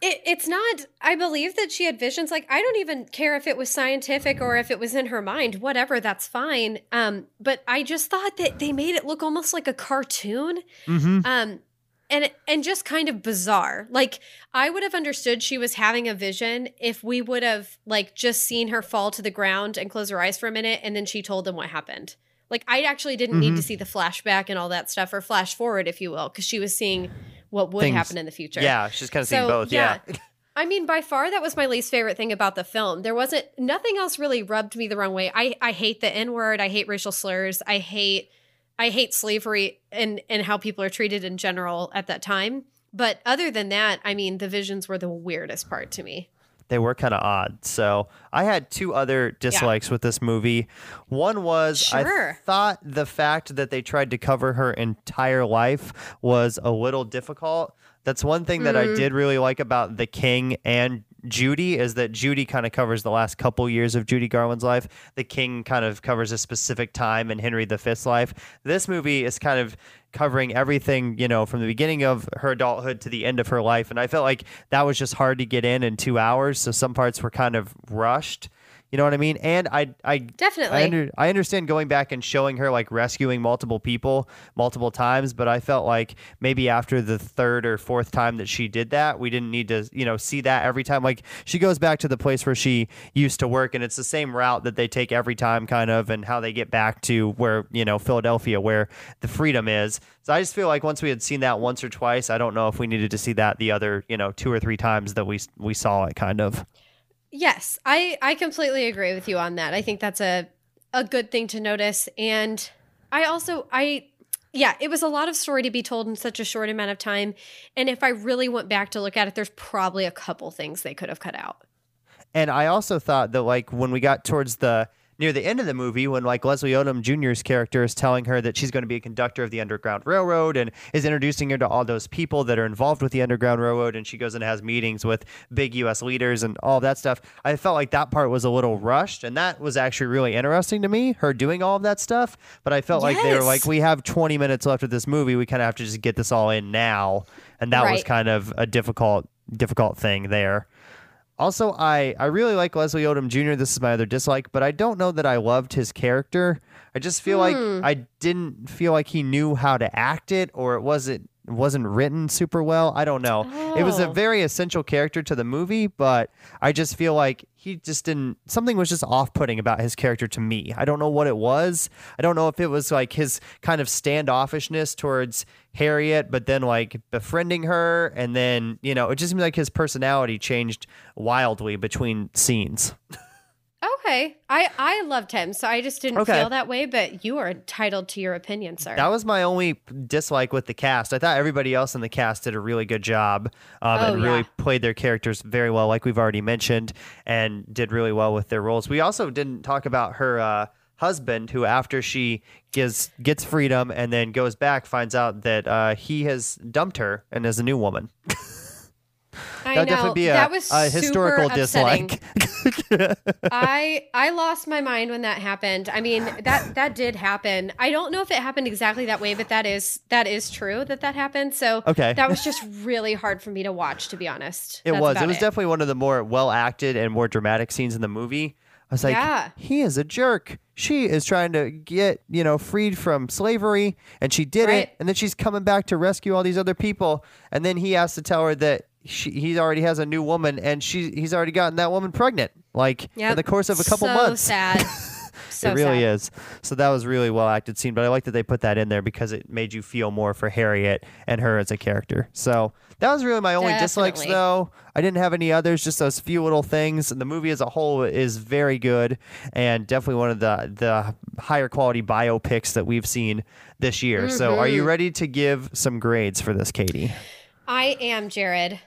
it, it's not I believe that she had visions like I don't even care if it was scientific or if it was in her mind, whatever, that's fine. Um but I just thought that they made it look almost like a cartoon. mm-hmm. Um and and just kind of bizarre. Like I would have understood she was having a vision if we would have like just seen her fall to the ground and close her eyes for a minute and then she told them what happened. Like I actually didn't need Mhm. to see the flashback and all that stuff or flash forward if you will because she was seeing what would Things- happen in the future. yeah she's kind of seeing So, both yeah, I mean, by far, that was my least favorite thing about the film. There wasn't nothing else really rubbed me the wrong way. I I hate the N word. I hate racial slurs. I hate I hate slavery and and how people are treated in general at that time. But other than that, I mean, the visions were the weirdest part to me. They were kind of odd. So I had two other dislikes with this movie. One was I thought the fact that they tried to cover her entire life was a little difficult. That's one thing that I Mhm. did really like about The King and Judy is that Judy kind of covers the last couple years of Judy Garland's life. The King kind of covers a specific time in Henry V's life. This movie is kind of covering everything, you know, from the beginning of her adulthood to the end of her life. And I felt like that was just hard to get in in two hours. So some parts were kind of rushed. You know what I mean? And I, I Definitely. I, under, I understand going back and showing her like rescuing multiple people multiple times, but I felt like maybe after the third or fourth time that she did that, we didn't need to, you know, see that every time. Like she goes back to the place where she used to work, and it's the same route that they take every time, kind of, and how they get back to where you know Philadelphia, where the freedom is. So I just feel like once we had seen that once or twice, I don't know if we needed to see that the other, you know, two or three times that we we saw it, kind of. Yes, I I completely agree with you on that. I think that's a a good thing to notice and I also I yeah, it was a lot of story to be told in such a short amount of time and if I really went back to look at it there's probably a couple things they could have cut out. And I also thought that like when we got towards the near the end of the movie, when like Leslie Odom Jr.'s character is telling her that she's going to be a conductor of the Underground Railroad and is introducing her to all those people that are involved with the Underground Railroad, and she goes and has meetings with big U.S. leaders and all that stuff. I felt like that part was a little rushed, and that was actually really interesting to me, her doing all of that stuff. But I felt like they were like, we have 20 minutes left of this movie, we kind of have to just get this all in now, and that was kind of a difficult difficult thing there. Also, I, I really like Leslie Odom Jr. This is my other dislike, but I don't know that I loved his character. I just feel like Hmm. I didn't feel like he knew how to act it, or it wasn't wasn't written super well. I don't know. It was a Oh. very essential character to the movie, but I just feel like he just didn't. Something was just off putting about his character to me. I don't know what it was. I don't know if it was like his kind of standoffishness towards Harriet, but then like befriending her, and then you know, it just seemed like his personality changed wildly between scenes. Okay. I I loved him, so I just didn't Okay. feel that way, but you are entitled to your opinion, sir. That was my only dislike with the cast. I thought everybody else in the cast did a really good job um, Oh, and really played their characters very well, like we've already mentioned, and did really well with their roles. We also didn't talk about her uh, husband, who after she gets gets freedom and then goes back, finds out that uh, he has dumped her and is a new woman. I That'd know. definitely be a, that was a historical upsetting. dislike. I I lost my mind when that happened. I mean that that did happen. I don't know if it happened exactly that way, but that is that is true that that happened. So Okay. that was just really hard for me to watch, to be honest. It That's was. It was definitely one of the more well acted and more dramatic scenes in the movie. I was like, Yeah. he is a jerk. She is trying to get, you know, freed from slavery and she did Right. it. And then she's coming back to rescue all these other people. And then he has to tell her that she, he already has a new woman and she he's already gotten that woman pregnant. Like Yep. in the course of a couple so months. Sad. So it really sad. is. So that was really well acted scene, but I like that they put that in there because it made you feel more for Harriet and her as a character. So that was really my only dislikes, though. I didn't have any others, just those few little things. And the movie as a whole is very good and definitely one of the the higher quality biopics that we've seen this year. So are you Mm-hmm. ready to give some grades for this, Katie? I am Jared.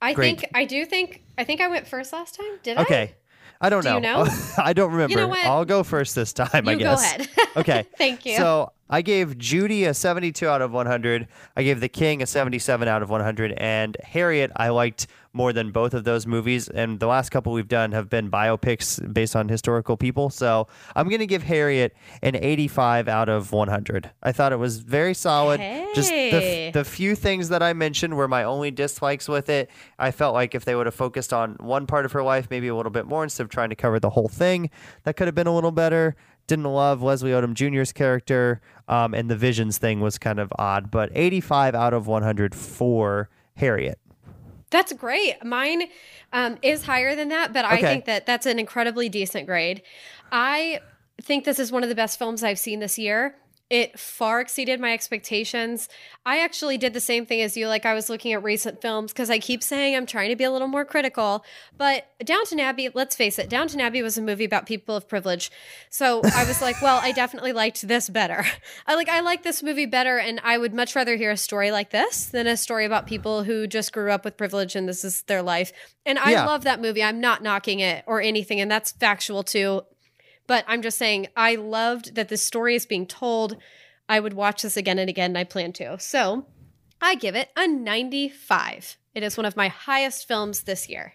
I Great. think I do think I think I went first last time. Did I? Okay. I don't Do know. you know? I don't remember. what? I'll go first this time, I guess. You go ahead. Okay. Thank you. So I gave Judy a 72 out of 100. I gave The King a 77 out of 100. And Harriet, I liked more than both of those movies. And the last couple we've done have been biopics based on historical people. So I'm going to give Harriet an 85 out of 100. I thought it was very solid. Just the, Hey. the few things that I mentioned were my only dislikes with it. I felt like if they would have focused on one part of her life, maybe a little bit more instead of trying to cover the whole thing, that could have been a little better. Didn't love Leslie Odom Jr.'s character, um, and the Visions thing was kind of odd, but 85 out of 100 for Harriet. That's great. Mine um, is higher than that, but I think that that's an incredibly decent grade. I think this is one of the best films I've seen this year. It far exceeded my expectations. I actually did the same thing as you. Like, I was looking at recent films because I keep saying I'm trying to be a little more critical. But Downton Abbey, let's face it, Downton Abbey was a movie about people of privilege. So I was like, well, I definitely liked this better. I like, I like this movie better, and I would much rather hear a story like this than a story about people who just grew up with privilege and this is their life. And I Yeah. love that movie. I'm not knocking it or anything, and that's factual too. But I'm just saying, I loved that this story is being told. I would watch this again and again, and I plan to. So I give it a 95. It is one of my highest films this year.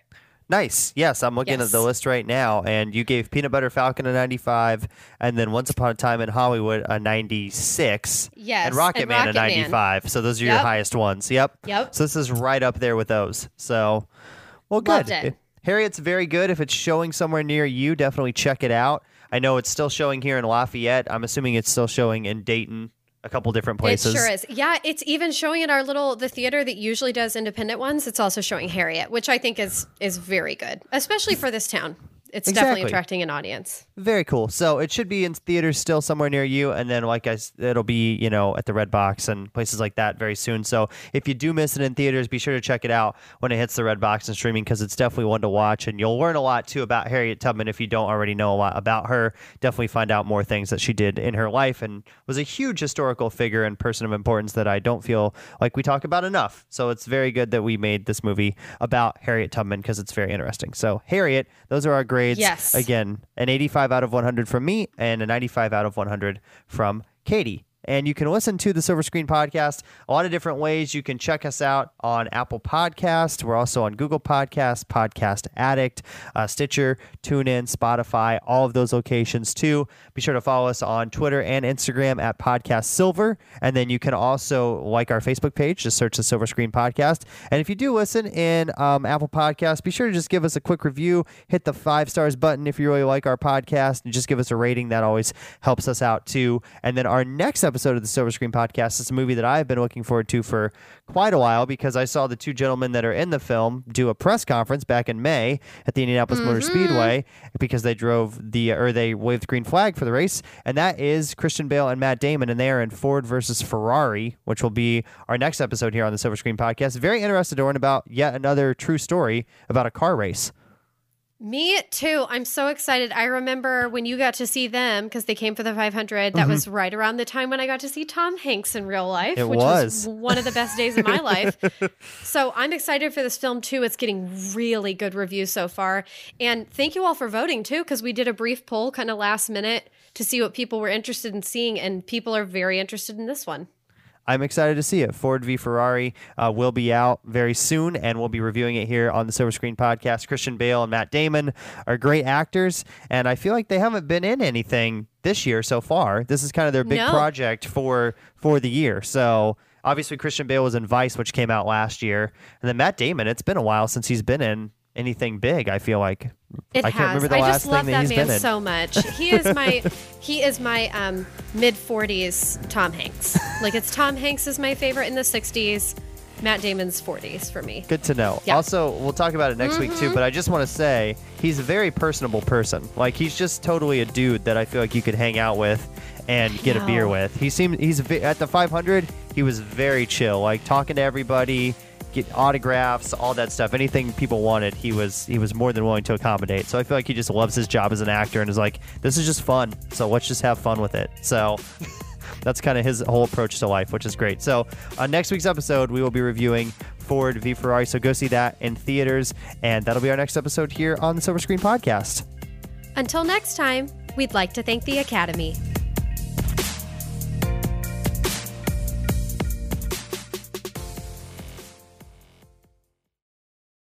Nice. Yes, I'm looking Yes. at the list right now, and you gave Peanut Butter Falcon a 95, and then Once Upon a Time in Hollywood a 96. Yes, And Rocket and Man a Rocket Man. 95. So those are your highest ones. Yep. Yep. So this is right up there with those. So, well, good. Harriet's very good. If it's showing somewhere near you, definitely check it out. I know it's still showing here in Lafayette. I'm assuming it's still showing in Dayton, a couple different places. It sure is. Yeah, it's even showing in our little the theater that usually does independent ones. It's also showing Harriet, which I think is is very good, especially for this town. It's Exactly. definitely attracting an audience. Very cool. So it should be in theaters still somewhere near you, and then like I, it'll be you know at the Redbox and places like that very soon. So if you do miss it in theaters, be sure to check it out when it hits the Redbox and streaming because it's definitely one to watch, and you'll learn a lot too about Harriet Tubman if you don't already know a lot about her. Definitely find out more things that she did in her life and was a huge historical figure and person of importance that I don't feel like we talk about enough. So it's very good that we made this movie about Harriet Tubman because it's very interesting. So Harriet, those are our grades. Yes. Again an 85 out of 100 from me and a 95 out of 100 from Katie. And you can listen to the Silver Screen Podcast a lot of different ways. You can check us out on Apple Podcast. We're also on Google Podcast, Podcast Addict, uh, Stitcher, TuneIn, Spotify, all of those locations too. Be sure to follow us on Twitter and Instagram at Podcast Silver. And then you can also like our Facebook page. Just search the Silver Screen Podcast. And if you do listen in um, Apple Podcasts, be sure to just give us a quick review. Hit the five stars button if you really like our podcast, and just give us a rating. That always helps us out too. And then our next episode of the Silver Screen Podcast It's a movie that I've been looking forward to for quite a while because I saw the two gentlemen that are in the film do a press conference back in May at the Indianapolis Motor mm-hmm. Speedway because they drove the or they waved the green flag for the race, and that is Christian Bale and Matt Damon, and they are in Ford versus Ferrari, which will be our next episode here on the Silver Screen Podcast. Very interested to learn about yet another true story about a car race. Me too. I'm so excited. I remember when you got to see them because they came for the 500. That mm-hmm. was right around the time when I got to see Tom Hanks in real life, It which was. was one of the best days of my life. So I'm excited for this film too. It's getting really good reviews so far. And thank you all for voting too, because we did a brief poll kind of last minute to see what people were interested in seeing, and people are very interested in this one. I'm excited to see it. Ford v Ferrari uh, will be out very soon, and we'll be reviewing it here on the Silver Screen Podcast. Christian Bale and Matt Damon are great actors, and I feel like they haven't been in anything this year so far. This is kind of their big No. project for for the year. So obviously Christian Bale was in Vice, which came out last year, and then Matt Damon. It's been a while since he's been in anything big. I feel like It I can't remember the I last just love thing that that he's man been in. so much. He is my he is my um, mid forties Tom Hanks. Like it's Tom Hanks is my favorite in the sixties. Matt Damon's forties for me. Good to know. Yeah. Mm-hmm. Also, we'll talk about it next week too, but I just want to say he's a very personable person. Like he's just totally a dude that I feel like you could hang out with and get a beer with. He seemed he's at the 500, he was very chill, like talking to everybody, get autographs, all that stuff. Anything people wanted, he was he was more than willing to accommodate. So I feel like he just loves his job as an actor and is like this is just fun. So let's just have fun with it. So that's kind of his whole approach to life, which is great. So, on next week's episode, we will be reviewing Ford v Ferrari. So, go see that in theaters, and that'll be our next episode here on the Silver Screen Podcast. Until next time, we'd like to thank the Academy.